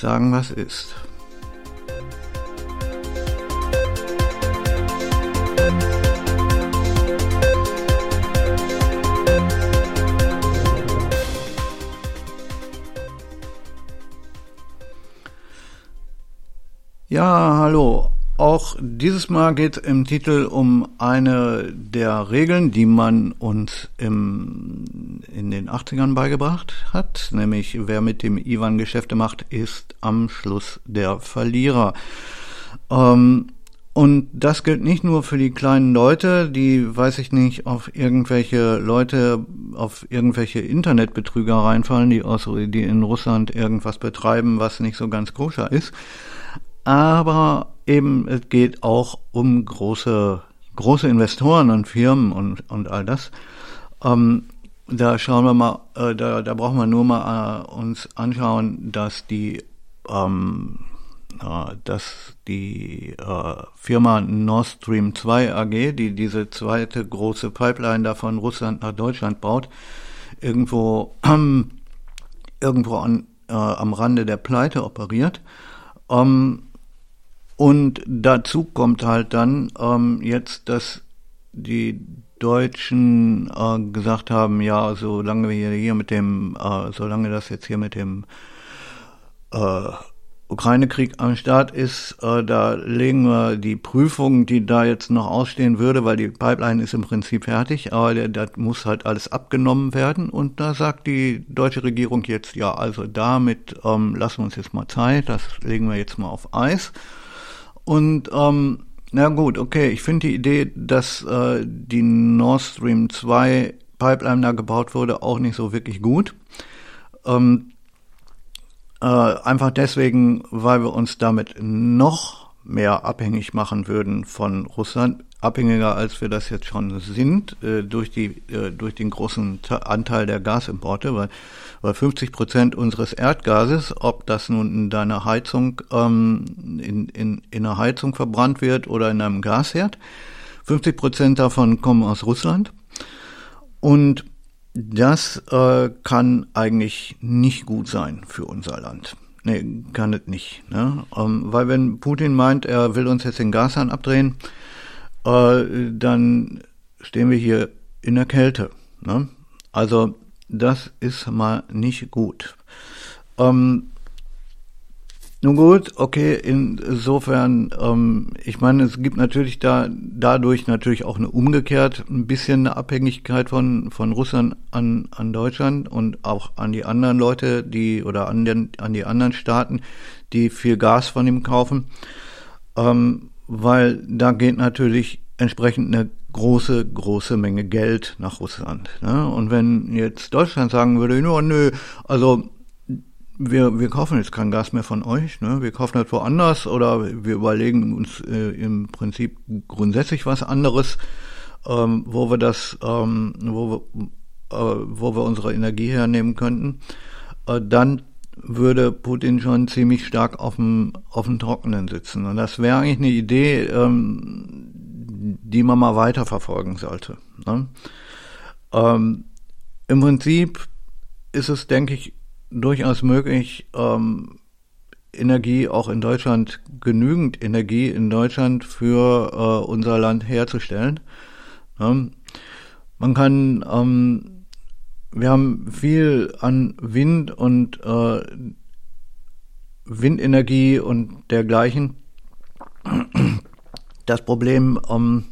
sagen, was ist. Ja, hallo. Auch dieses Mal geht im Titel um eine der Regeln, die man uns im, in den 80ern beigebracht hat, nämlich wer mit dem Ivan Geschäfte macht, ist am Schluss der Verlierer. Ähm, und das gilt nicht nur für die kleinen Leute, die, weiß ich nicht, auf irgendwelche Leute, auf irgendwelche Internetbetrüger reinfallen, die, aus, die in Russland irgendwas betreiben, was nicht so ganz koscher ist, aber eben es geht auch um große, große Investoren und Firmen und, und all das. Ähm, da schauen wir mal, äh, da, da brauchen wir nur mal äh, uns anschauen, dass die, ähm, äh, dass die äh, Firma Nord Stream 2 AG, die diese zweite große Pipeline da von Russland nach Deutschland baut, irgendwo, irgendwo an, äh, am Rande der Pleite operiert. Ähm, und dazu kommt halt dann ähm, jetzt, dass die Deutschen äh, gesagt haben, ja, solange wir hier mit dem, äh, solange das jetzt hier mit dem äh, Ukraine-Krieg am Start ist, äh, da legen wir die Prüfung, die da jetzt noch ausstehen würde, weil die Pipeline ist im Prinzip fertig, aber der, das muss halt alles abgenommen werden. Und da sagt die deutsche Regierung jetzt, ja, also damit ähm, lassen wir uns jetzt mal Zeit, das legen wir jetzt mal auf Eis. Und ähm, na gut, okay, ich finde die Idee, dass äh, die Nord Stream 2 Pipeline da gebaut wurde, auch nicht so wirklich gut. Ähm, äh, einfach deswegen, weil wir uns damit noch mehr abhängig machen würden von Russland, abhängiger als wir das jetzt schon sind, äh, durch, die, äh, durch den großen Anteil der Gasimporte, weil weil 50 Prozent unseres Erdgases, ob das nun in deiner Heizung, ähm, in, in, in einer Heizung verbrannt wird oder in einem Gasherd, 50 Prozent davon kommen aus Russland. Und das äh, kann eigentlich nicht gut sein für unser Land. Nee, kann es nicht. Ne? Ähm, weil wenn Putin meint, er will uns jetzt den Gashahn abdrehen, äh, dann stehen wir hier in der Kälte. Ne? Also das ist mal nicht gut. Ähm, nun gut, okay, insofern, ähm, ich meine, es gibt natürlich da dadurch natürlich auch eine umgekehrt ein bisschen eine Abhängigkeit von von Russland an an Deutschland und auch an die anderen Leute, die oder an den an die anderen Staaten, die viel Gas von ihm kaufen, ähm, weil da geht natürlich entsprechend eine große, große Menge Geld nach Russland. Ne? Und wenn jetzt Deutschland sagen würde, no, nö, also wir, wir kaufen jetzt kein Gas mehr von euch, ne? wir kaufen das woanders oder wir überlegen uns äh, im Prinzip grundsätzlich was anderes, ähm, wo wir das, ähm, wo wir, äh, wo wir unsere Energie hernehmen könnten, äh, dann würde Putin schon ziemlich stark auf dem, auf dem Trockenen sitzen. Und das wäre eigentlich eine Idee, ähm, die man mal weiterverfolgen sollte. Ne? Ähm, Im Prinzip ist es, denke ich, durchaus möglich, ähm, Energie auch in Deutschland, genügend Energie in Deutschland für äh, unser Land herzustellen. Ne? Man kann, ähm, wir haben viel an Wind und äh, Windenergie und dergleichen. Das Problem, ähm,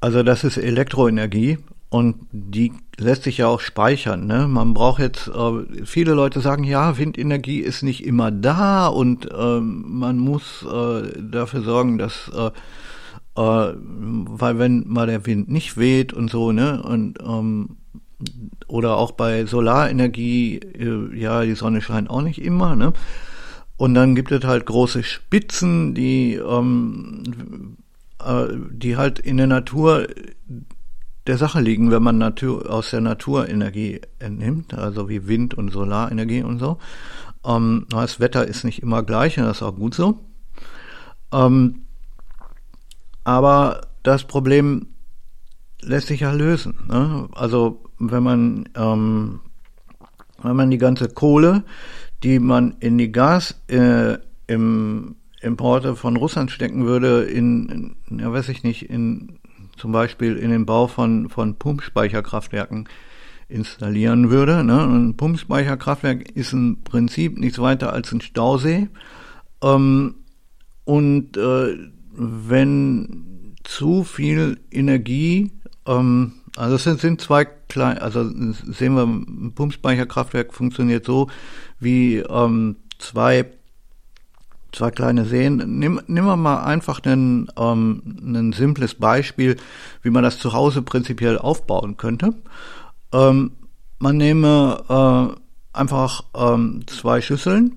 also das ist Elektroenergie und die lässt sich ja auch speichern. Ne? Man braucht jetzt, äh, viele Leute sagen, ja, Windenergie ist nicht immer da und äh, man muss äh, dafür sorgen, dass, äh, äh, weil wenn mal der Wind nicht weht und so, ne, und ähm, oder auch bei Solarenergie, äh, ja, die Sonne scheint auch nicht immer, ne? Und dann gibt es halt große Spitzen, die, ähm, äh, die halt in der Natur der Sache liegen, wenn man Natur, aus der Natur Energie entnimmt, also wie Wind und Solarenergie und so. Ähm, das Wetter ist nicht immer gleich und das ist auch gut so. Ähm, aber das Problem lässt sich ja lösen. Ne? Also wenn man ähm, wenn man die ganze Kohle die man in die Gas äh, im Importe von Russland stecken würde, in, in, ja weiß ich nicht, in zum Beispiel in den Bau von, von Pumpspeicherkraftwerken installieren würde. Ne? Ein Pumpspeicherkraftwerk ist im Prinzip nichts weiter als ein Stausee. Ähm, und äh, wenn zu viel Energie, ähm, also es sind, sind zwei kleine, also sehen wir, ein Pumpspeicherkraftwerk funktioniert so wie ähm, zwei zwei kleine Seen. Nimm, nehmen wir mal einfach ein, ähm, ein simples Beispiel, wie man das zu Hause prinzipiell aufbauen könnte. Ähm, man nehme äh, einfach ähm, zwei Schüsseln,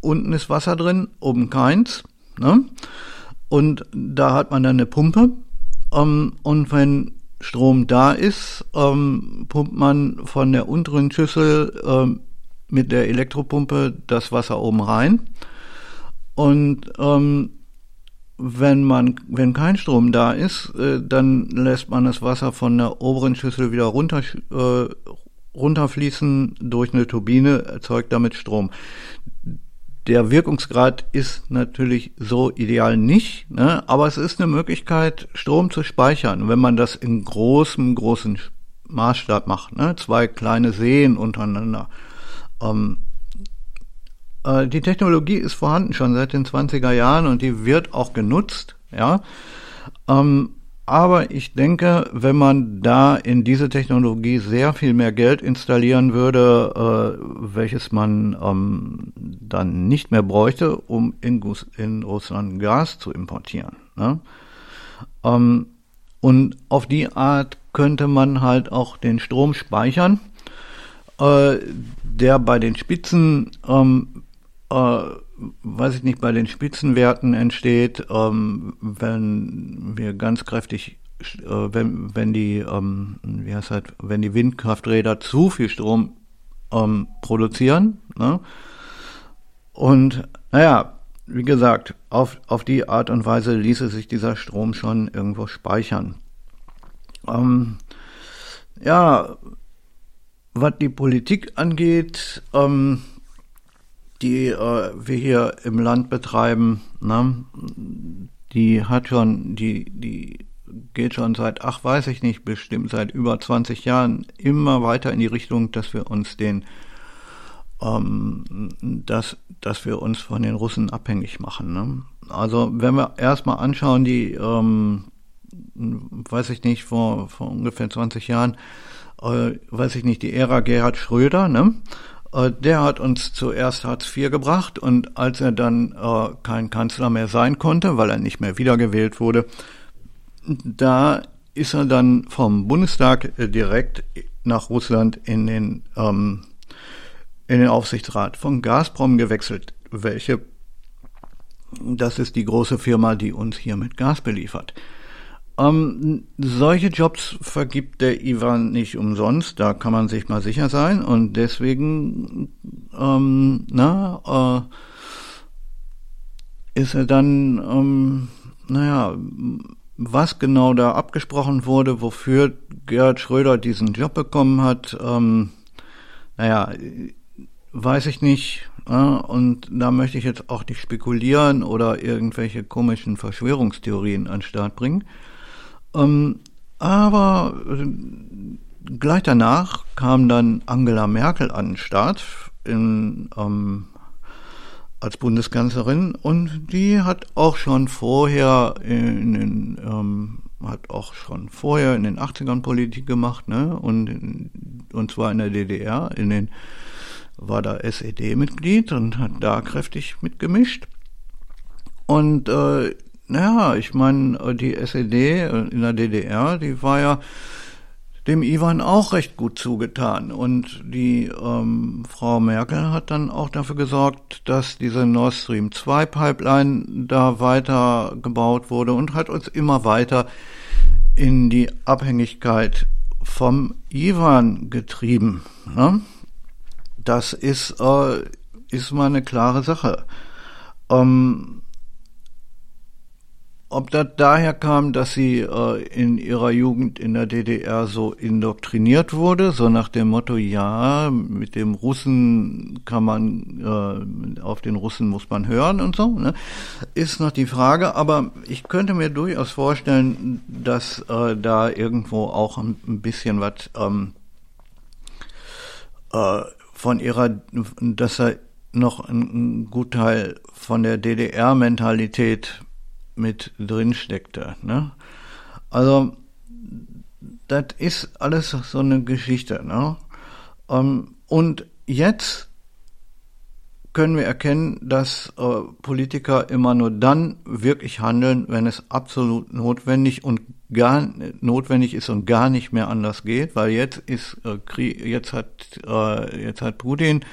unten ist Wasser drin, oben keins. Ne? Und da hat man dann eine Pumpe. Ähm, und wenn Strom da ist, ähm, pumpt man von der unteren Schüssel ähm, mit der Elektropumpe das Wasser oben rein. Und ähm, wenn man, wenn kein Strom da ist, äh, dann lässt man das Wasser von der oberen Schüssel wieder runter, äh, runterfließen durch eine Turbine, erzeugt damit Strom. Der Wirkungsgrad ist natürlich so ideal nicht, ne? aber es ist eine Möglichkeit, Strom zu speichern, wenn man das in großem, großen Maßstab macht. Ne? Zwei kleine Seen untereinander. Ähm, äh, die Technologie ist vorhanden schon seit den 20er Jahren und die wird auch genutzt, ja. Ähm, aber ich denke, wenn man da in diese Technologie sehr viel mehr Geld installieren würde, äh, welches man ähm, dann nicht mehr bräuchte, um in, in Russland Gas zu importieren. Ne? Ähm, und auf die Art könnte man halt auch den Strom speichern, äh, der bei den Spitzen ähm, äh, weiß ich nicht, bei den Spitzenwerten entsteht, ähm, wenn wir ganz kräftig, äh, wenn, wenn die, ähm, wie heißt halt, wenn die Windkrafträder zu viel Strom ähm, produzieren. Ne? Und naja, wie gesagt, auf, auf die Art und Weise ließe sich dieser Strom schon irgendwo speichern. Ähm, ja, was die Politik angeht, ähm, die äh, wir hier im Land betreiben, ne, die hat schon, die, die geht schon seit, ach weiß ich nicht, bestimmt seit über 20 Jahren immer weiter in die Richtung, dass wir uns den, ähm, dass, dass wir uns von den Russen abhängig machen. Ne? Also wenn wir erstmal anschauen, die, ähm, weiß ich nicht, vor, vor ungefähr 20 Jahren, äh, weiß ich nicht, die Ära Gerhard Schröder, ne? Äh, der hat uns zuerst Hartz IV gebracht und als er dann äh, kein Kanzler mehr sein konnte, weil er nicht mehr wiedergewählt wurde, da ist er dann vom Bundestag äh, direkt nach Russland in den, ähm, in den Aufsichtsrat von Gazprom gewechselt, welche, das ist die große Firma, die uns hier mit Gas beliefert. Ähm, solche Jobs vergibt der Ivan nicht umsonst, da kann man sich mal sicher sein. Und deswegen, ähm, na, äh, ist er dann, ähm, naja, was genau da abgesprochen wurde, wofür Gerhard Schröder diesen Job bekommen hat, ähm, naja, weiß ich nicht. Äh, und da möchte ich jetzt auch nicht spekulieren oder irgendwelche komischen Verschwörungstheorien an den Start bringen. Ähm, aber äh, gleich danach kam dann Angela Merkel an den Start in, ähm, als Bundeskanzlerin und die hat auch schon vorher in den, ähm, hat auch schon vorher in den 80ern Politik gemacht, ne? Und, und zwar in der DDR, in den, war da SED-Mitglied und hat da kräftig mitgemischt. Und äh, naja, ich meine, die SED in der DDR, die war ja dem Ivan auch recht gut zugetan. Und die ähm, Frau Merkel hat dann auch dafür gesorgt, dass diese Nord Stream 2 Pipeline da weiter gebaut wurde und hat uns immer weiter in die Abhängigkeit vom Ivan getrieben. Ne? Das ist, äh, ist mal eine klare Sache. Ähm, ob das daher kam, dass sie äh, in ihrer Jugend in der DDR so indoktriniert wurde, so nach dem Motto, ja, mit dem Russen kann man, äh, auf den Russen muss man hören und so, ne? ist noch die Frage. Aber ich könnte mir durchaus vorstellen, dass äh, da irgendwo auch ein, bisschen was ähm, äh, von ihrer, dass er noch ein, ein Gutteil von der DDR-Mentalität mit drin steckte. Ne? Also, das ist alles so eine Geschichte. Ne? Ähm, und jetzt können wir erkennen, dass äh, Politiker immer nur dann wirklich handeln, wenn es absolut notwendig und gar notwendig ist und gar nicht mehr anders geht, weil jetzt ist äh, Krieg, jetzt hat äh, jetzt hat Putin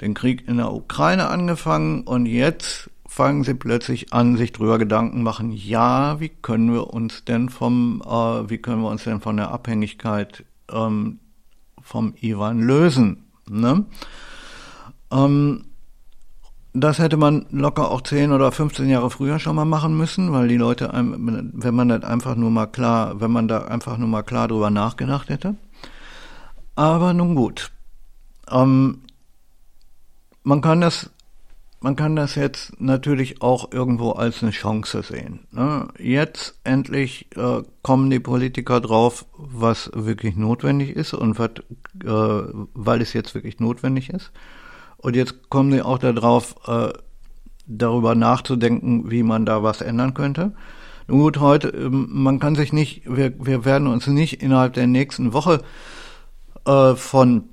den Krieg in der Ukraine angefangen und jetzt fangen sie plötzlich an, sich drüber Gedanken machen, ja, wie können wir uns denn vom, äh, wie können wir uns denn von der Abhängigkeit ähm, vom Iwan lösen? Ne? Ähm, das hätte man locker auch 10 oder 15 Jahre früher schon mal machen müssen, weil die Leute, wenn man das einfach nur mal klar, wenn man da einfach nur mal klar drüber nachgedacht hätte. Aber nun gut. Ähm, man kann das man kann das jetzt natürlich auch irgendwo als eine Chance sehen. Ne? Jetzt endlich äh, kommen die Politiker drauf, was wirklich notwendig ist und was, äh, weil es jetzt wirklich notwendig ist. Und jetzt kommen sie auch darauf, äh, darüber nachzudenken, wie man da was ändern könnte. Nun gut, heute, ähm, man kann sich nicht, wir, wir werden uns nicht innerhalb der nächsten Woche äh, von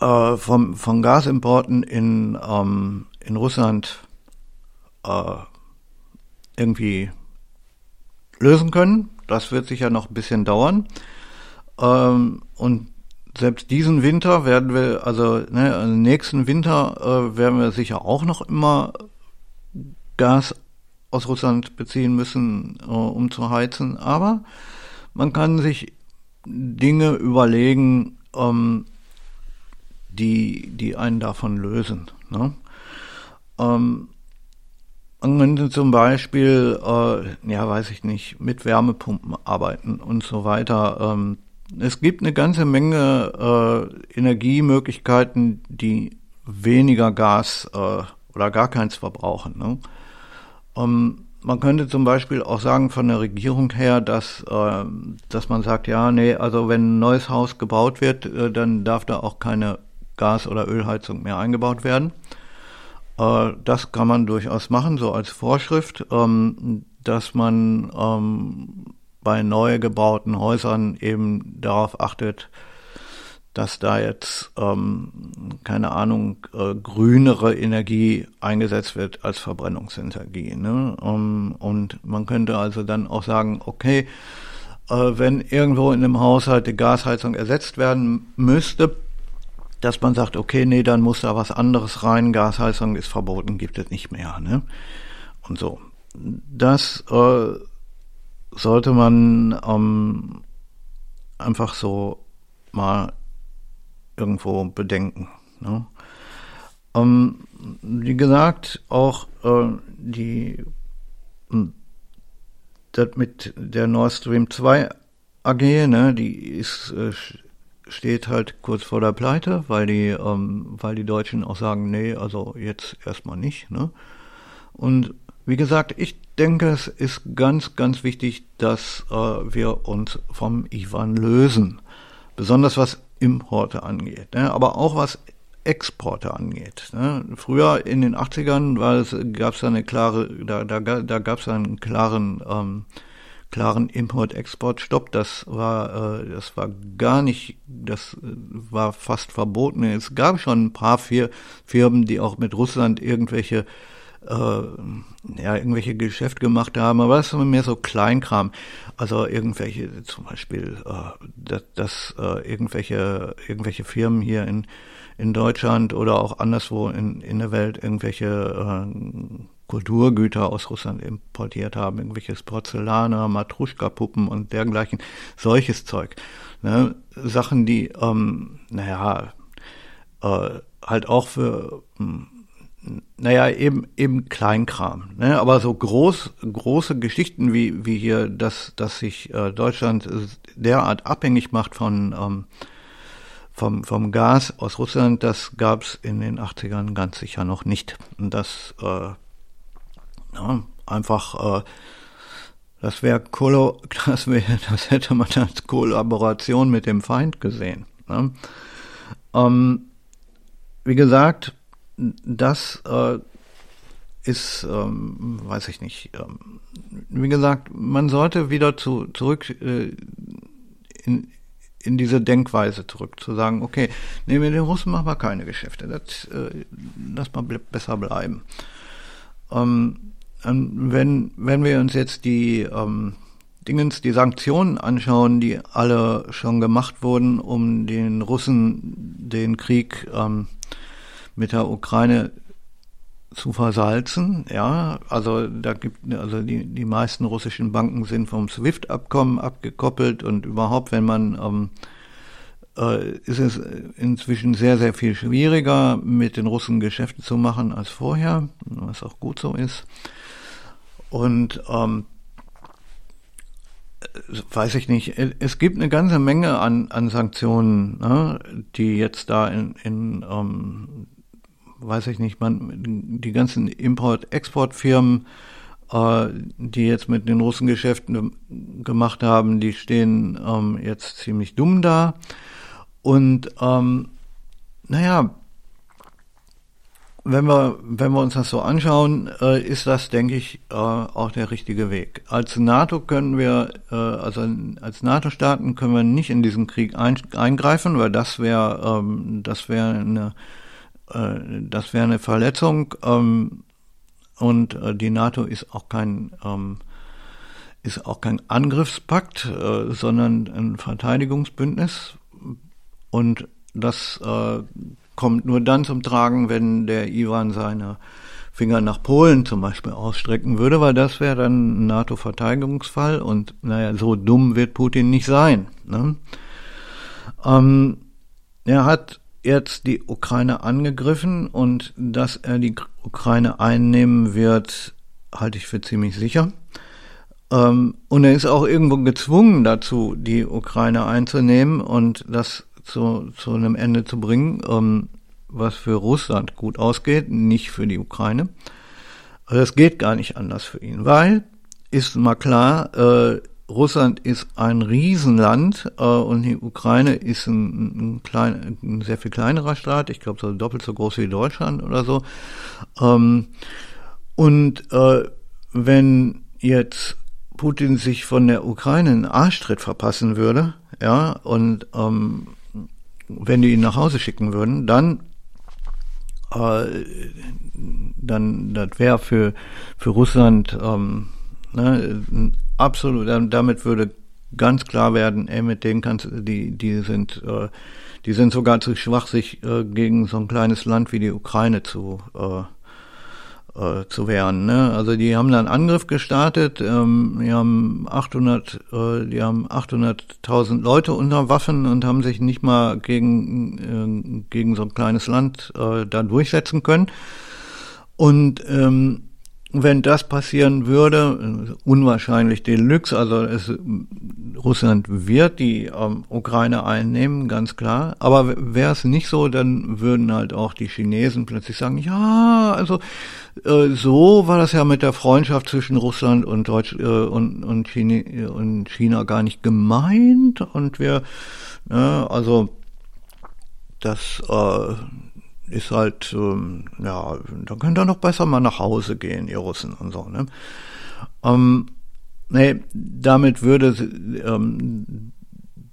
äh, vom, von Gasimporten in, ähm, in Russland äh, irgendwie lösen können. Das wird sicher noch ein bisschen dauern. Ähm, und selbst diesen Winter werden wir, also ne, also nächsten Winter äh, werden wir sicher auch noch immer Gas aus Russland beziehen müssen, äh, um zu heizen. Aber man kann sich Dinge überlegen, ähm, die, die einen davon lösen. Ne? Ähm, man könnte zum Beispiel, äh, ja, weiß ich nicht, mit Wärmepumpen arbeiten und so weiter. Ähm, es gibt eine ganze Menge äh, Energiemöglichkeiten, die weniger Gas äh, oder gar keins verbrauchen. Ne? Ähm, man könnte zum Beispiel auch sagen von der Regierung her, dass, äh, dass man sagt, ja, nee, also wenn ein neues Haus gebaut wird, äh, dann darf da auch keine Gas- oder Ölheizung mehr eingebaut werden. Äh, das kann man durchaus machen, so als Vorschrift, ähm, dass man ähm, bei neu gebauten Häusern eben darauf achtet, dass da jetzt, ähm, keine Ahnung, äh, grünere Energie eingesetzt wird als Verbrennungsenergie. Ne? Und man könnte also dann auch sagen, okay, äh, wenn irgendwo in einem Haushalt die Gasheizung ersetzt werden müsste, dass man sagt, okay, nee, dann muss da was anderes rein, Gasheizung ist verboten, gibt es nicht mehr, ne? Und so. Das äh, sollte man ähm, einfach so mal irgendwo bedenken. Ne? Ähm, wie gesagt, auch äh, die das mit der Nord Stream 2 AG, ne, die ist äh, steht halt kurz vor der Pleite, weil die, ähm, weil die Deutschen auch sagen, nee, also jetzt erstmal nicht. Ne? Und wie gesagt, ich denke, es ist ganz, ganz wichtig, dass äh, wir uns vom Iwan lösen. Besonders was Importe angeht, ne? aber auch was Exporte angeht. Ne? Früher in den 80ern gab es eine klare, da, da, da gab es einen klaren ähm, klaren Import-Export-Stopp. Das war, äh, das war gar nicht, das äh, war fast verboten. Es gab schon ein paar Firmen, die auch mit Russland irgendwelche äh, ja, irgendwelche Geschäfte gemacht haben, aber das war mehr so Kleinkram. Also irgendwelche, zum Beispiel, äh, dass, dass äh, irgendwelche, irgendwelche Firmen hier in, in Deutschland oder auch anderswo in, in der Welt irgendwelche äh, Kulturgüter aus Russland importiert haben, irgendwelches Porzellaner, Matruschka-Puppen und dergleichen, solches Zeug. Ne? Sachen, die, ähm, naja, äh, halt auch für, hm, naja, eben, eben Kleinkram. Ne? Aber so groß, große Geschichten wie, wie hier, dass, dass sich äh, Deutschland derart abhängig macht von, ähm, vom, vom Gas aus Russland, das gab es in den 80ern ganz sicher noch nicht. Und das äh, ja, einfach, äh, das wäre das wäre, das hätte man als Kollaboration mit dem Feind gesehen. Ne? Ähm, wie gesagt, das äh, ist, ähm, weiß ich nicht. Ähm, wie gesagt, man sollte wieder zu, zurück äh, in, in diese Denkweise zurück, zu sagen, okay, nehmen wir den Russen machen wir keine Geschäfte, das, äh, lass mal besser bleiben. Ähm, wenn, wenn wir uns jetzt die ähm, Dingens, die Sanktionen anschauen, die alle schon gemacht wurden, um den Russen den Krieg ähm, mit der Ukraine zu versalzen. Ja, also da gibt also die die meisten russischen Banken sind vom SWIFT-Abkommen abgekoppelt und überhaupt, wenn man ähm, äh, ist es inzwischen sehr sehr viel schwieriger mit den Russen Geschäfte zu machen als vorher, was auch gut so ist. Und ähm, weiß ich nicht, es gibt eine ganze Menge an, an Sanktionen, ne, die jetzt da in, in ähm, weiß ich nicht, man, die ganzen Import-Export-Firmen, äh, die jetzt mit den Russen Geschäften gemacht haben, die stehen ähm, jetzt ziemlich dumm da. Und ähm, naja, wenn wir, wenn wir uns das so anschauen, äh, ist das, denke ich, äh, auch der richtige Weg. Als NATO können wir, äh, also als NATO-Staaten können wir nicht in diesen Krieg ein, eingreifen, weil das wäre, ähm, das wäre eine äh, das wäre eine Verletzung ähm, und äh, die NATO ist auch kein ähm, ist auch kein Angriffspakt, äh, sondern ein Verteidigungsbündnis und das äh, kommt nur dann zum Tragen, wenn der Iwan seine Finger nach Polen zum Beispiel ausstrecken würde, weil das wäre dann ein NATO-Verteidigungsfall und naja, so dumm wird Putin nicht sein. Ne? Ähm, er hat jetzt die Ukraine angegriffen und dass er die Ukraine einnehmen wird, halte ich für ziemlich sicher. Ähm, und er ist auch irgendwo gezwungen dazu, die Ukraine einzunehmen und das zu, zu einem Ende zu bringen, ähm, was für Russland gut ausgeht, nicht für die Ukraine. Also das geht gar nicht anders für ihn, weil, ist mal klar, äh, Russland ist ein Riesenland äh, und die Ukraine ist ein, ein, klein, ein sehr viel kleinerer Staat, ich glaube so doppelt so groß wie Deutschland oder so. Ähm, und äh, wenn jetzt Putin sich von der Ukraine einen Arschtritt verpassen würde, ja, und ähm, wenn die ihn nach Hause schicken würden, dann äh, dann das wäre für für Russland ähm, ne, Absolut, damit würde ganz klar werden, ey, mit denen kannst die, die sind, äh, die sind sogar zu schwach, sich äh, gegen so ein kleines Land wie die Ukraine zu, äh, äh, zu wehren. Ne? Also die haben dann Angriff gestartet, ähm, die haben 800, äh, die haben 800.000 Leute unter Waffen und haben sich nicht mal gegen, äh, gegen so ein kleines Land äh, da durchsetzen können. Und ähm, wenn das passieren würde, unwahrscheinlich Deluxe, also es, Russland wird die ähm, Ukraine einnehmen, ganz klar. Aber wäre es nicht so, dann würden halt auch die Chinesen plötzlich sagen, ja, also äh, so war das ja mit der Freundschaft zwischen Russland und Deutsch äh, und, und, China, und China gar nicht gemeint. Und wir, äh, also das äh, ist halt, ähm, ja, dann könnt ihr noch besser mal nach Hause gehen, ihr Russen und so, ne? Ähm, nee, damit würde, ähm,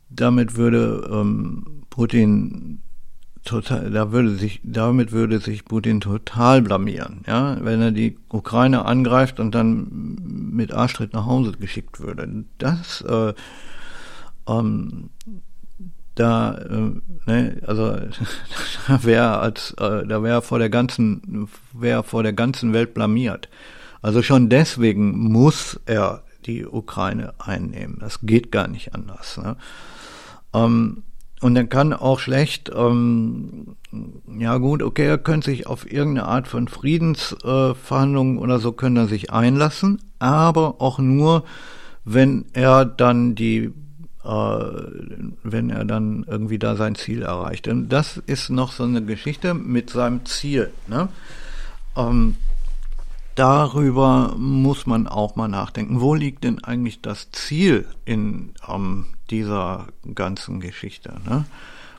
damit würde ähm, Putin total, da würde sich, damit würde sich Putin total blamieren, ja, wenn er die Ukraine angreift und dann mit Arschtritt nach Hause geschickt würde. Das, äh, ähm, da, äh, ne, also da wäre als, äh, da wäre vor der ganzen, wäre vor der ganzen Welt blamiert. Also schon deswegen muss er die Ukraine einnehmen. Das geht gar nicht anders. Ne? Ähm, und er kann auch schlecht, ähm, ja gut, okay, er könnte sich auf irgendeine Art von Friedensverhandlungen äh, oder so können er sich einlassen, aber auch nur, wenn er dann die wenn er dann irgendwie da sein Ziel erreicht. Und das ist noch so eine Geschichte mit seinem Ziel. Ne? Ähm, darüber muss man auch mal nachdenken. Wo liegt denn eigentlich das Ziel in ähm, dieser ganzen Geschichte? Ne?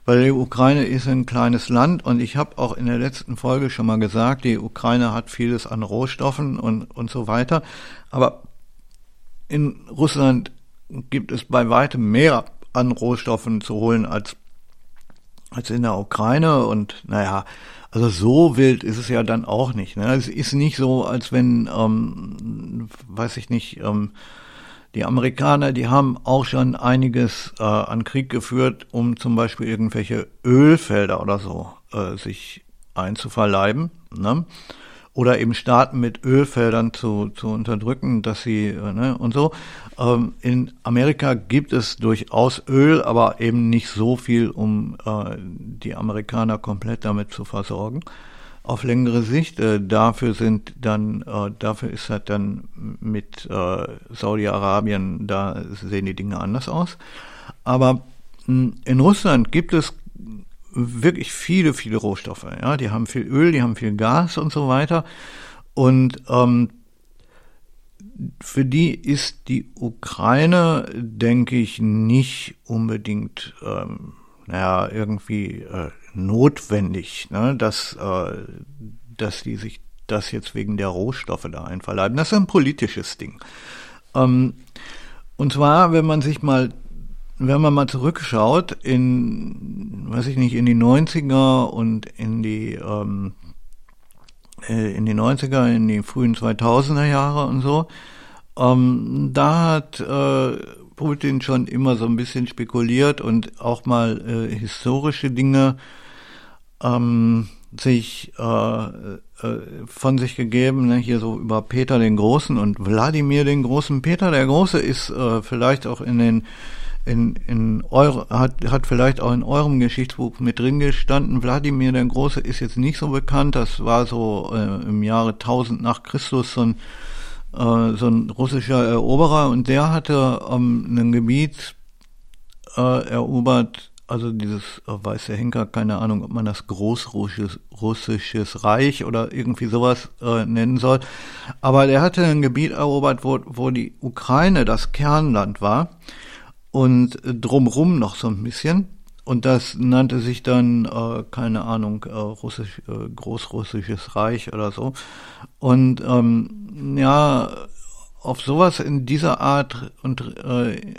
Weil die Ukraine ist ein kleines Land und ich habe auch in der letzten Folge schon mal gesagt, die Ukraine hat vieles an Rohstoffen und, und so weiter. Aber in Russland gibt es bei weitem mehr an Rohstoffen zu holen als, als in der Ukraine und naja, also so wild ist es ja dann auch nicht. Ne? Es ist nicht so, als wenn, ähm, weiß ich nicht, ähm, die Amerikaner, die haben auch schon einiges äh, an Krieg geführt, um zum Beispiel irgendwelche Ölfelder oder so äh, sich einzuverleiben. Ne? Oder eben Staaten mit Ölfeldern zu, zu unterdrücken, dass sie, äh, ne, und so. Ähm, in Amerika gibt es durchaus Öl, aber eben nicht so viel, um äh, die Amerikaner komplett damit zu versorgen. Auf längere Sicht, äh, dafür sind dann, äh, dafür ist halt dann mit äh, Saudi-Arabien, da sehen die Dinge anders aus. Aber mh, in Russland gibt es wirklich viele, viele Rohstoffe. Ja, die haben viel Öl, die haben viel Gas und so weiter. Und ähm, für die ist die Ukraine, denke ich, nicht unbedingt, ähm, naja, irgendwie äh, notwendig, ne, dass, äh, dass die sich das jetzt wegen der Rohstoffe da einverleiben. Das ist ein politisches Ding. Ähm, und zwar, wenn man sich mal wenn man mal zurückschaut in, weiß ich nicht, in die 90er und in die, ähm, äh, in die 90er, in die frühen 2000er Jahre und so, ähm, da hat äh, Putin schon immer so ein bisschen spekuliert und auch mal äh, historische Dinge ähm, sich äh, äh, von sich gegeben, ne, hier so über Peter den Großen und Wladimir den Großen. Peter der Große ist äh, vielleicht auch in den in, in eure, hat, hat vielleicht auch in eurem Geschichtsbuch mit drin gestanden. Wladimir der Große ist jetzt nicht so bekannt. Das war so äh, im Jahre 1000 nach Christus so ein, äh, so ein russischer Eroberer und der hatte ähm, ein Gebiet äh, erobert, also dieses äh, weiße Henker, keine Ahnung, ob man das Großrussisches Russisches Reich oder irgendwie sowas äh, nennen soll. Aber der hatte ein Gebiet erobert, wo, wo die Ukraine das Kernland war und drumrum noch so ein bisschen. Und das nannte sich dann, äh, keine Ahnung, äh, Russisch, äh, Großrussisches Reich oder so. Und ähm, ja, auf sowas in dieser Art und äh,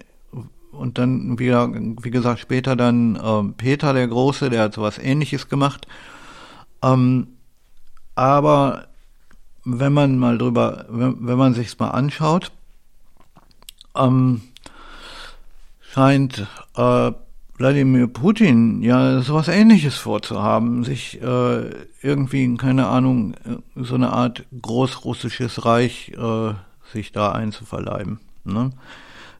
und dann wieder, wie gesagt, später dann äh, Peter der Große, der hat sowas ähnliches gemacht. Ähm, aber wenn man mal drüber, wenn, wenn man sich's mal anschaut, ähm, scheint äh, Wladimir Putin ja sowas ähnliches vorzuhaben, sich äh, irgendwie, keine Ahnung, äh, so eine Art großrussisches Reich äh, sich da einzuverleiben. Ne?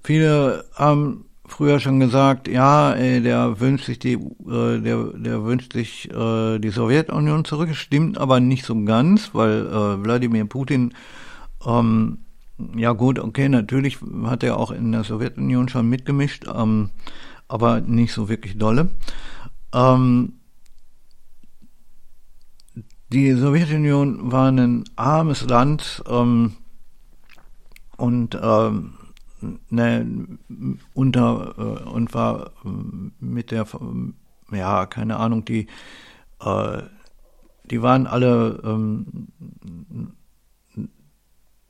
Viele haben früher schon gesagt, ja, ey, der wünscht sich die, äh, der, der wünscht sich äh, die Sowjetunion zurück. Stimmt aber nicht so ganz, weil äh, Wladimir Putin ähm, ja gut, okay, natürlich hat er auch in der Sowjetunion schon mitgemischt, ähm, aber nicht so wirklich dolle. Ähm, die Sowjetunion war ein armes Land ähm, und ähm, ne, unter äh, und war äh, mit der ja keine Ahnung die äh, die waren alle ähm,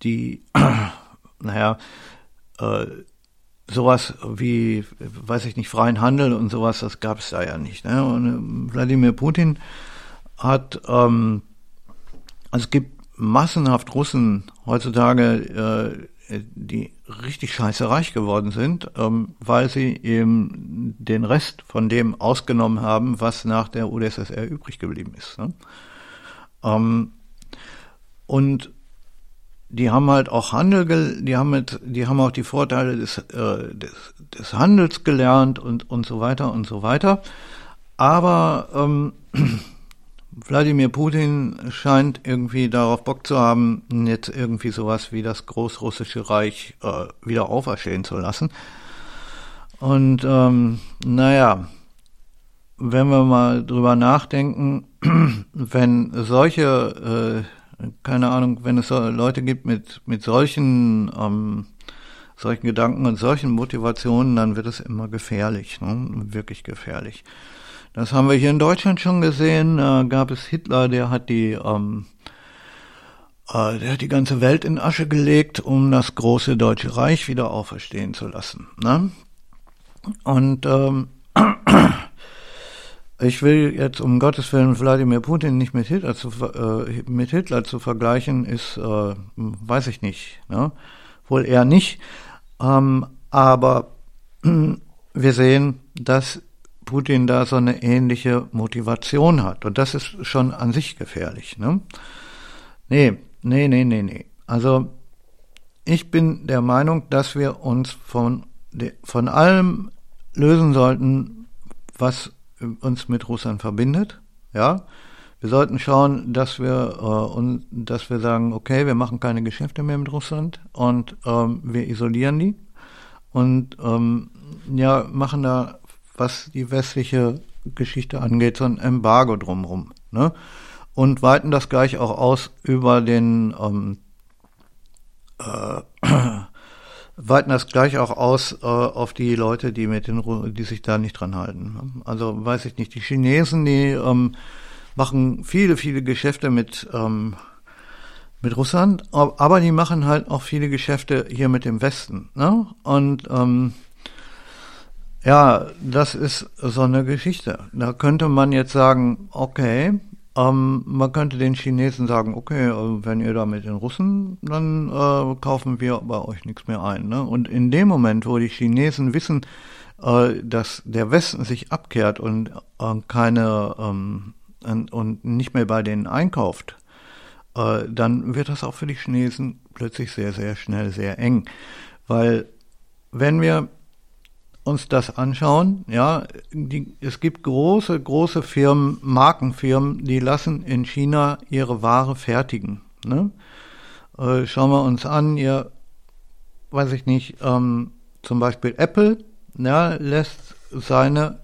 die, naja, äh, sowas wie, weiß ich nicht, freien Handel und sowas, das gab es da ja nicht. Ne? Und äh, Wladimir Putin hat, ähm, also es gibt massenhaft Russen heutzutage, äh, die richtig scheiße reich geworden sind, ähm, weil sie eben den Rest von dem ausgenommen haben, was nach der UdSSR übrig geblieben ist. Ne? Ähm, und die haben halt auch Handel, die haben mit, die haben auch die Vorteile des, äh, des, des Handels gelernt und und so weiter und so weiter. Aber ähm, Wladimir Putin scheint irgendwie darauf Bock zu haben, jetzt irgendwie sowas wie das Großrussische Reich äh, wieder auferstehen zu lassen. Und ähm, naja, wenn wir mal drüber nachdenken, wenn solche, äh, keine Ahnung, wenn es Leute gibt mit, mit solchen, ähm, solchen Gedanken und solchen Motivationen, dann wird es immer gefährlich, ne? wirklich gefährlich. Das haben wir hier in Deutschland schon gesehen. Da gab es Hitler, der hat die, ähm, äh, der hat die ganze Welt in Asche gelegt, um das große Deutsche Reich wieder auferstehen zu lassen. Ne? Und ähm, ich will jetzt um Gottes Willen Wladimir Putin nicht mit Hitler zu, äh, mit Hitler zu vergleichen, ist, äh, weiß ich nicht. Ne? Wohl eher nicht. Ähm, aber wir sehen, dass Putin da so eine ähnliche Motivation hat. Und das ist schon an sich gefährlich. Ne? Nee, nee, nee, nee, nee. Also ich bin der Meinung, dass wir uns von, von allem lösen sollten, was uns mit Russland verbindet. Ja, wir sollten schauen, dass wir äh, und dass wir sagen, okay, wir machen keine Geschäfte mehr mit Russland und ähm, wir isolieren die und ähm, ja machen da was die westliche Geschichte angeht, so ein Embargo drumherum. Ne? Und weiten das gleich auch aus über den, ähm, äh, weiten das gleich auch aus äh, auf die Leute, die mit den, die sich da nicht dran halten. Also weiß ich nicht, die Chinesen, die ähm, machen viele, viele Geschäfte mit ähm, mit Russland, aber die machen halt auch viele Geschäfte hier mit dem Westen. Ne? Und ähm, ja, das ist so eine Geschichte. Da könnte man jetzt sagen, okay, ähm, man könnte den Chinesen sagen, okay, äh, wenn ihr da mit den Russen, dann äh, kaufen wir bei euch nichts mehr ein. Ne? Und in dem Moment, wo die Chinesen wissen, äh, dass der Westen sich abkehrt und äh, keine ähm, und nicht mehr bei denen einkauft, äh, dann wird das auch für die Chinesen plötzlich sehr, sehr schnell sehr eng. Weil wenn wir uns das anschauen, ja, die, es gibt große, große Firmen, Markenfirmen, die lassen in China ihre Ware fertigen. Ne? Äh, schauen wir uns an, ihr, weiß ich nicht, ähm, zum Beispiel Apple, ja, lässt seine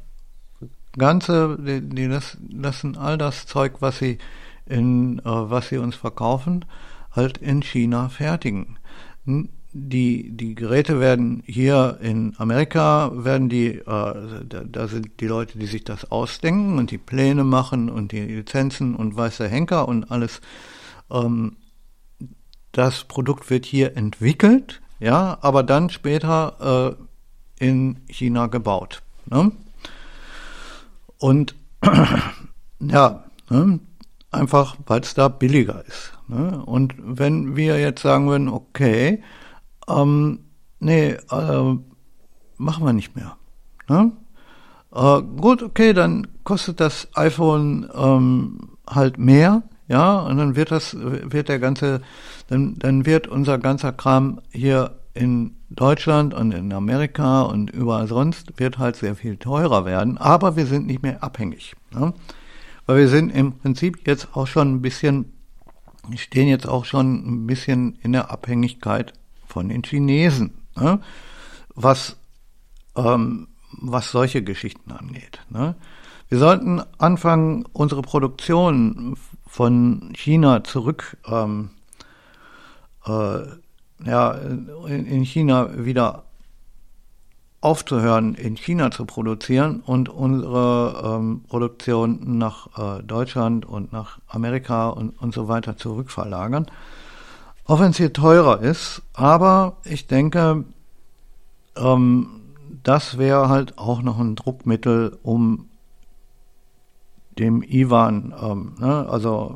ganze, die, die lassen all das Zeug, was sie in, äh, was sie uns verkaufen, halt in China fertigen die, die Geräte werden hier in Amerika, werden die, äh, da, da, sind die Leute, die sich das ausdenken und die Pläne machen und die Lizenzen und weißer Henker und alles. Ähm, das Produkt wird hier entwickelt, ja, aber dann später äh, in China gebaut. Ne? Und ja, ne? einfach weil es da billiger ist. Ne? Und wenn wir jetzt sagen würden, okay, ähm, nee, äh, machen wir nicht mehr. Ne? Äh, gut, okay, dann kostet das iPhone ähm, halt mehr, ja, und dann wird das, wird der ganze, dann, dann wird unser ganzer Kram hier in Deutschland und in Amerika und überall sonst wird halt sehr viel teurer werden, aber wir sind nicht mehr abhängig. Ne? Weil wir sind im Prinzip jetzt auch schon ein bisschen, stehen jetzt auch schon ein bisschen in der Abhängigkeit von den Chinesen, ne? was, ähm, was solche Geschichten angeht. Ne? Wir sollten anfangen, unsere Produktion von China zurück, ähm, äh, ja, in, in China wieder aufzuhören, in China zu produzieren und unsere ähm, Produktion nach äh, Deutschland und nach Amerika und, und so weiter zurückverlagern. Auch wenn es hier teurer ist, aber ich denke, ähm, das wäre halt auch noch ein Druckmittel, um dem Iwan, ähm, ne, also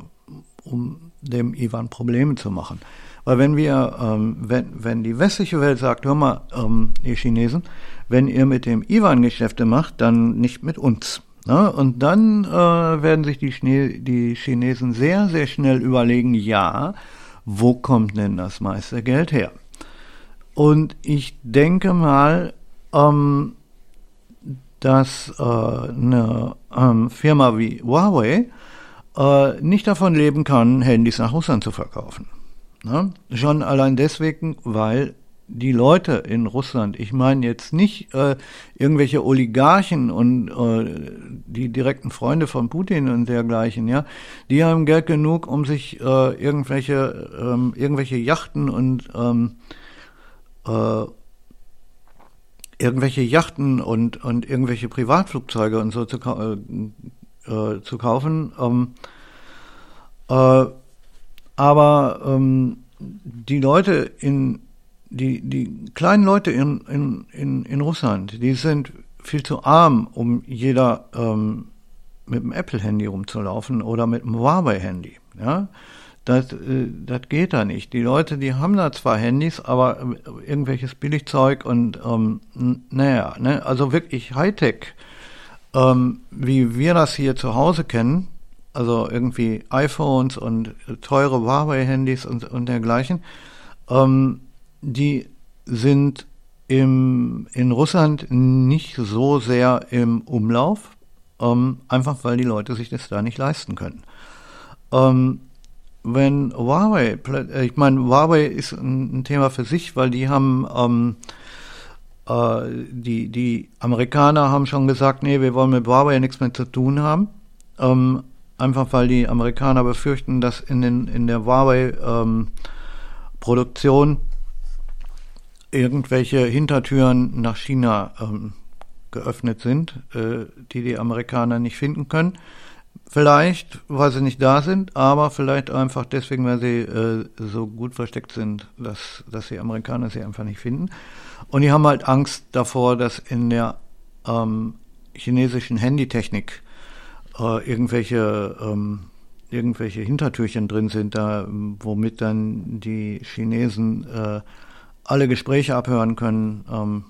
um dem Iwan Probleme zu machen. Weil wenn wir, ähm, wenn, wenn die westliche Welt sagt, hör mal, ähm, ihr Chinesen, wenn ihr mit dem Iwan Geschäfte macht, dann nicht mit uns. Ne? Und dann äh, werden sich die, Chine die Chinesen sehr, sehr schnell überlegen, ja, wo kommt denn das meiste Geld her? Und ich denke mal, ähm, dass äh, eine ähm, Firma wie Huawei äh, nicht davon leben kann, Handys nach Russland zu verkaufen. Ne? Schon allein deswegen, weil die Leute in Russland, ich meine jetzt nicht äh, irgendwelche Oligarchen und äh, die direkten Freunde von Putin und dergleichen, ja, die haben Geld genug, um sich äh, irgendwelche ähm, irgendwelche Yachten und ähm, äh, irgendwelche Yachten und und irgendwelche Privatflugzeuge und so zu, äh, äh, zu kaufen. Ähm, äh, aber ähm, die Leute in die, die kleinen Leute in, in, in, in Russland, die sind viel zu arm, um jeder ähm, mit dem Apple-Handy rumzulaufen oder mit dem Huawei-Handy. Ja? Das, äh, das geht da nicht. Die Leute, die haben da zwar Handys, aber äh, irgendwelches Billigzeug und ähm, naja, ne? also wirklich Hightech, ähm, wie wir das hier zu Hause kennen, also irgendwie iPhones und teure Huawei-Handys und, und dergleichen, ähm, die sind im, in Russland nicht so sehr im Umlauf, ähm, einfach weil die Leute sich das da nicht leisten können. Ähm, wenn Huawei, äh, ich meine, Huawei ist ein, Thema für sich, weil die haben, ähm, äh, die, die Amerikaner haben schon gesagt, nee, wir wollen mit Huawei nichts mehr zu tun haben. Ähm, einfach weil die Amerikaner befürchten, dass in, den, in der Huawei-Produktion ähm, irgendwelche Hintertüren nach China ähm, geöffnet sind, äh, die die Amerikaner nicht finden können. Vielleicht, weil sie nicht da sind, aber vielleicht einfach deswegen, weil sie äh, so gut versteckt sind, dass, dass die Amerikaner sie einfach nicht finden. Und die haben halt Angst davor, dass in der ähm, chinesischen Handytechnik äh, irgendwelche ähm, irgendwelche Hintertürchen drin sind, da womit dann die Chinesen äh, alle Gespräche abhören können, ähm,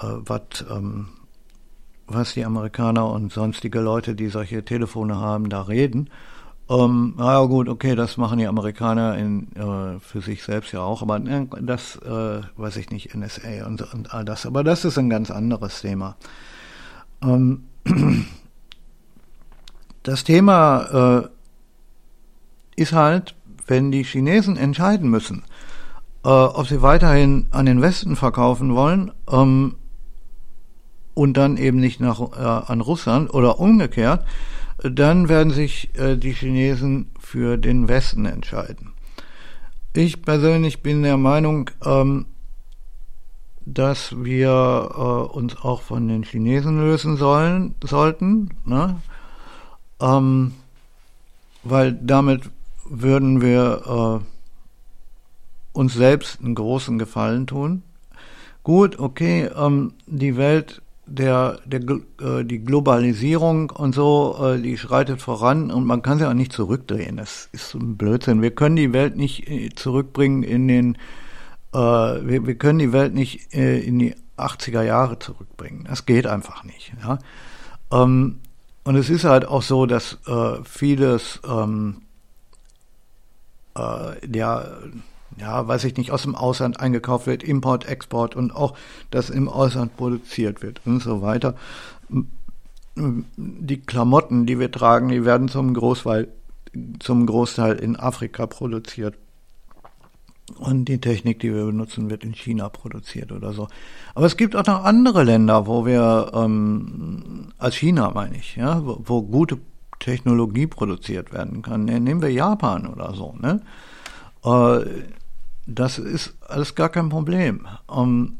äh, wat, ähm, was die Amerikaner und sonstige Leute, die solche Telefone haben, da reden. Ähm, naja gut, okay, das machen die Amerikaner in, äh, für sich selbst ja auch, aber äh, das äh, weiß ich nicht, NSA und, und all das. Aber das ist ein ganz anderes Thema. Ähm, das Thema äh, ist halt, wenn die Chinesen entscheiden müssen, äh, ob sie weiterhin an den Westen verkaufen wollen ähm, und dann eben nicht nach, äh, an Russland oder umgekehrt, dann werden sich äh, die Chinesen für den Westen entscheiden. Ich persönlich bin der Meinung, ähm, dass wir äh, uns auch von den Chinesen lösen sollen, sollten, ne? ähm, weil damit würden wir äh, uns selbst einen großen Gefallen tun. Gut, okay, ähm, die Welt, der, der, äh, die Globalisierung und so, äh, die schreitet voran und man kann sie auch nicht zurückdrehen. Das ist ein Blödsinn. Wir können die Welt nicht äh, zurückbringen in den, äh, wir, wir können die Welt nicht äh, in die 80er Jahre zurückbringen. Das geht einfach nicht. Ja? Ähm, und es ist halt auch so, dass äh, vieles, ähm, äh, ja, ja, weiß ich nicht, aus dem Ausland eingekauft wird, Import, Export und auch das im Ausland produziert wird und so weiter. Die Klamotten, die wir tragen, die werden zum Großteil, zum Großteil in Afrika produziert. Und die Technik, die wir benutzen, wird in China produziert oder so. Aber es gibt auch noch andere Länder, wo wir, ähm, als China meine ich, ja, wo, wo gute Technologie produziert werden kann. Nehmen wir Japan oder so, ne? Äh, das ist alles gar kein Problem. Um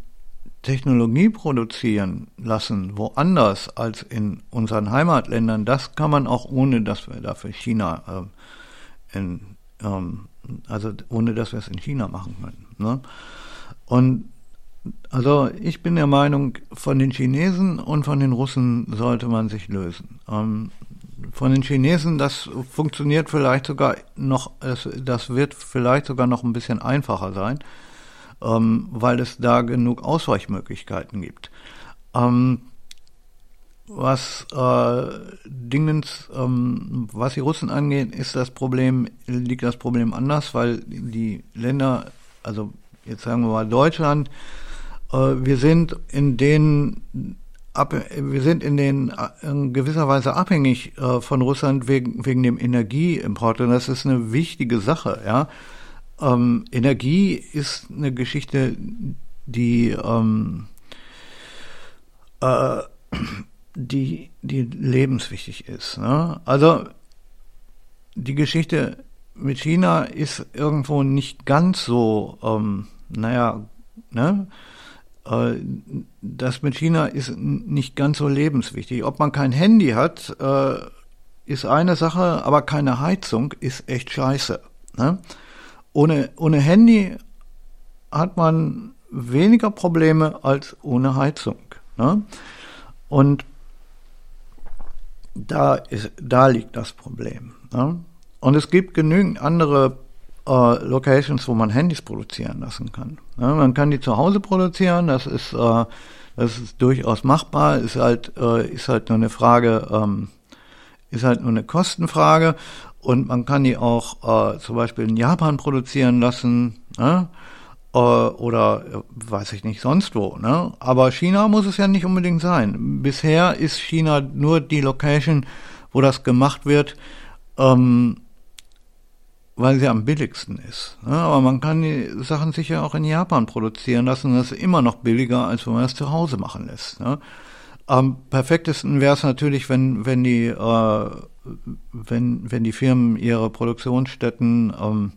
Technologie produzieren lassen, woanders als in unseren Heimatländern, das kann man auch ohne, dass wir dafür China, äh, in, ähm, also ohne, dass wir es in China machen können. Ne? Und also ich bin der Meinung, von den Chinesen und von den Russen sollte man sich lösen. Ähm, von den Chinesen, das funktioniert vielleicht sogar noch, das wird vielleicht sogar noch ein bisschen einfacher sein, ähm, weil es da genug Ausweichmöglichkeiten gibt. Ähm, was äh, Dingens, ähm, was die Russen angeht, ist das Problem, liegt das Problem anders, weil die Länder, also jetzt sagen wir mal Deutschland, äh, wir sind in den ab, wir sind in den in gewisser Weise abhängig äh, von Russland wegen, wegen dem Energieimport und das ist eine wichtige Sache, ja. Ähm, Energie ist eine Geschichte, die ähm, äh, die, die lebenswichtig ist. Ne? Also die Geschichte mit China ist irgendwo nicht ganz so, ähm, naja, ne? Äh, das mit China ist nicht ganz so lebenswichtig. Ob man kein Handy hat, äh, ist eine Sache, aber keine Heizung ist echt scheiße. Ne? Ohne, ohne Handy hat man weniger Probleme als ohne Heizung. Ne? Und da, ist, da liegt das Problem. Ne? Und es gibt genügend andere äh, Locations, wo man Handys produzieren lassen kann. Ne? Man kann die zu Hause produzieren, das ist, äh, das ist durchaus machbar, ist halt, äh, ist halt nur eine Frage, ähm, ist halt nur eine Kostenfrage und man kann die auch äh, zum Beispiel in Japan produzieren lassen. Ne? äh, oder äh, weiß ich nicht sonst wo. Ne? Aber China muss es ja nicht unbedingt sein. Bisher ist China nur die Location, wo das gemacht wird, ähm, weil sie am billigsten ist. Ne? Aber man kann die Sachen sicher auch in Japan produzieren lassen. Das ist immer noch billiger, als wenn man das zu Hause machen lässt. Ne? Am perfektesten wäre es natürlich, wenn, wenn die, äh, wenn, wenn die Firmen ihre Produktionsstätten ähm,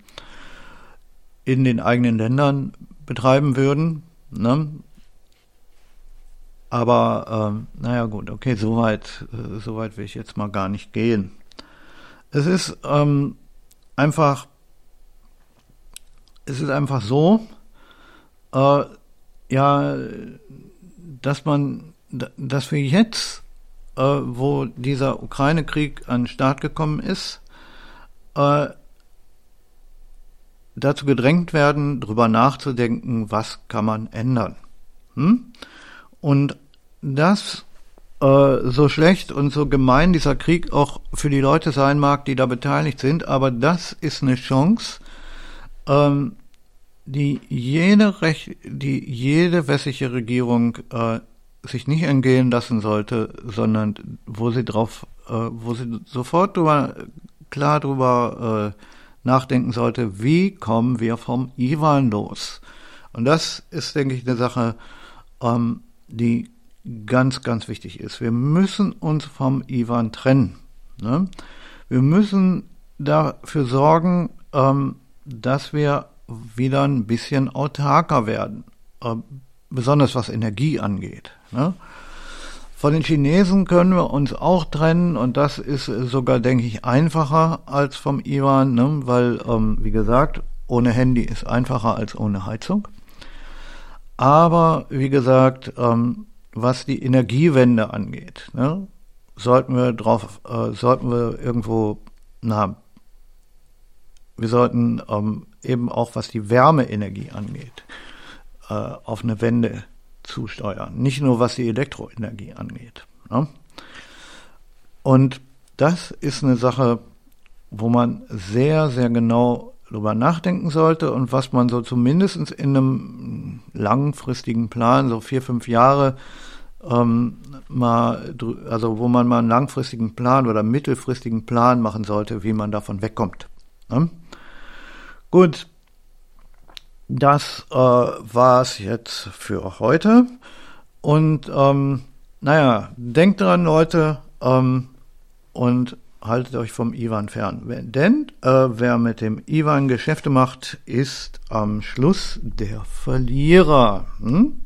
in den eigenen Ländern betreiben würden. Ne? Aber ähm, naja gut, okay, soweit äh, so weit will ich jetzt mal gar nicht gehen. Es ist ähm, einfach, es ist einfach so, äh, ja, dass man, dass wir jetzt, äh, wo dieser Ukraine-Krieg an den Start gekommen ist, äh, dazu gedrängt werden, darüber nachzudenken, was kann man ändern. Hm? Und das äh, so schlecht und so gemein dieser Krieg auch für die Leute sein mag, die da beteiligt sind, aber das ist eine Chance, ähm, die jede Recht, die jede westliche Regierung äh, sich nicht entgehen lassen sollte, sondern wo sie drauf, äh, wo sie sofort drüber, klar drüber äh, nachdenken sollte, wie kommen wir vom Iwan los? Und das ist, denke ich, eine Sache, ähm, die ganz, ganz wichtig ist. Wir müssen uns vom Iwan trennen. Ne? Wir müssen dafür sorgen, ähm, dass wir wieder ein bisschen autarker werden, äh, besonders was Energie angeht. Ne? Von den Chinesen können wir uns auch trennen und das ist sogar, denke ich, einfacher als vom Iran, ne? weil, ähm, wie gesagt, ohne Handy ist einfacher als ohne Heizung. Aber wie gesagt, ähm, was die Energiewende angeht, ne, sollten wir drauf, äh, sollten wir irgendwo, na, wir sollten ähm, eben auch, was die Wärmeenergie angeht, äh, auf eine Wende zusteuern, nicht nur was die Elektroenergie angeht. Ne? Und das ist eine Sache, wo man sehr, sehr genau drüber nachdenken sollte und was man so zumindest in einem langfristigen Plan, so vier, fünf Jahre, ähm, mal, also wo man mal einen langfristigen Plan oder mittelfristigen Plan machen sollte, wie man davon wegkommt. Ne? Gut, das äh, war es jetzt für heute. Und ähm, naja, denkt dran, Leute, ähm, und haltet euch vom Ivan fern. Denn äh, wer mit dem Ivan Geschäfte macht, ist am Schluss der Verlierer. Hm?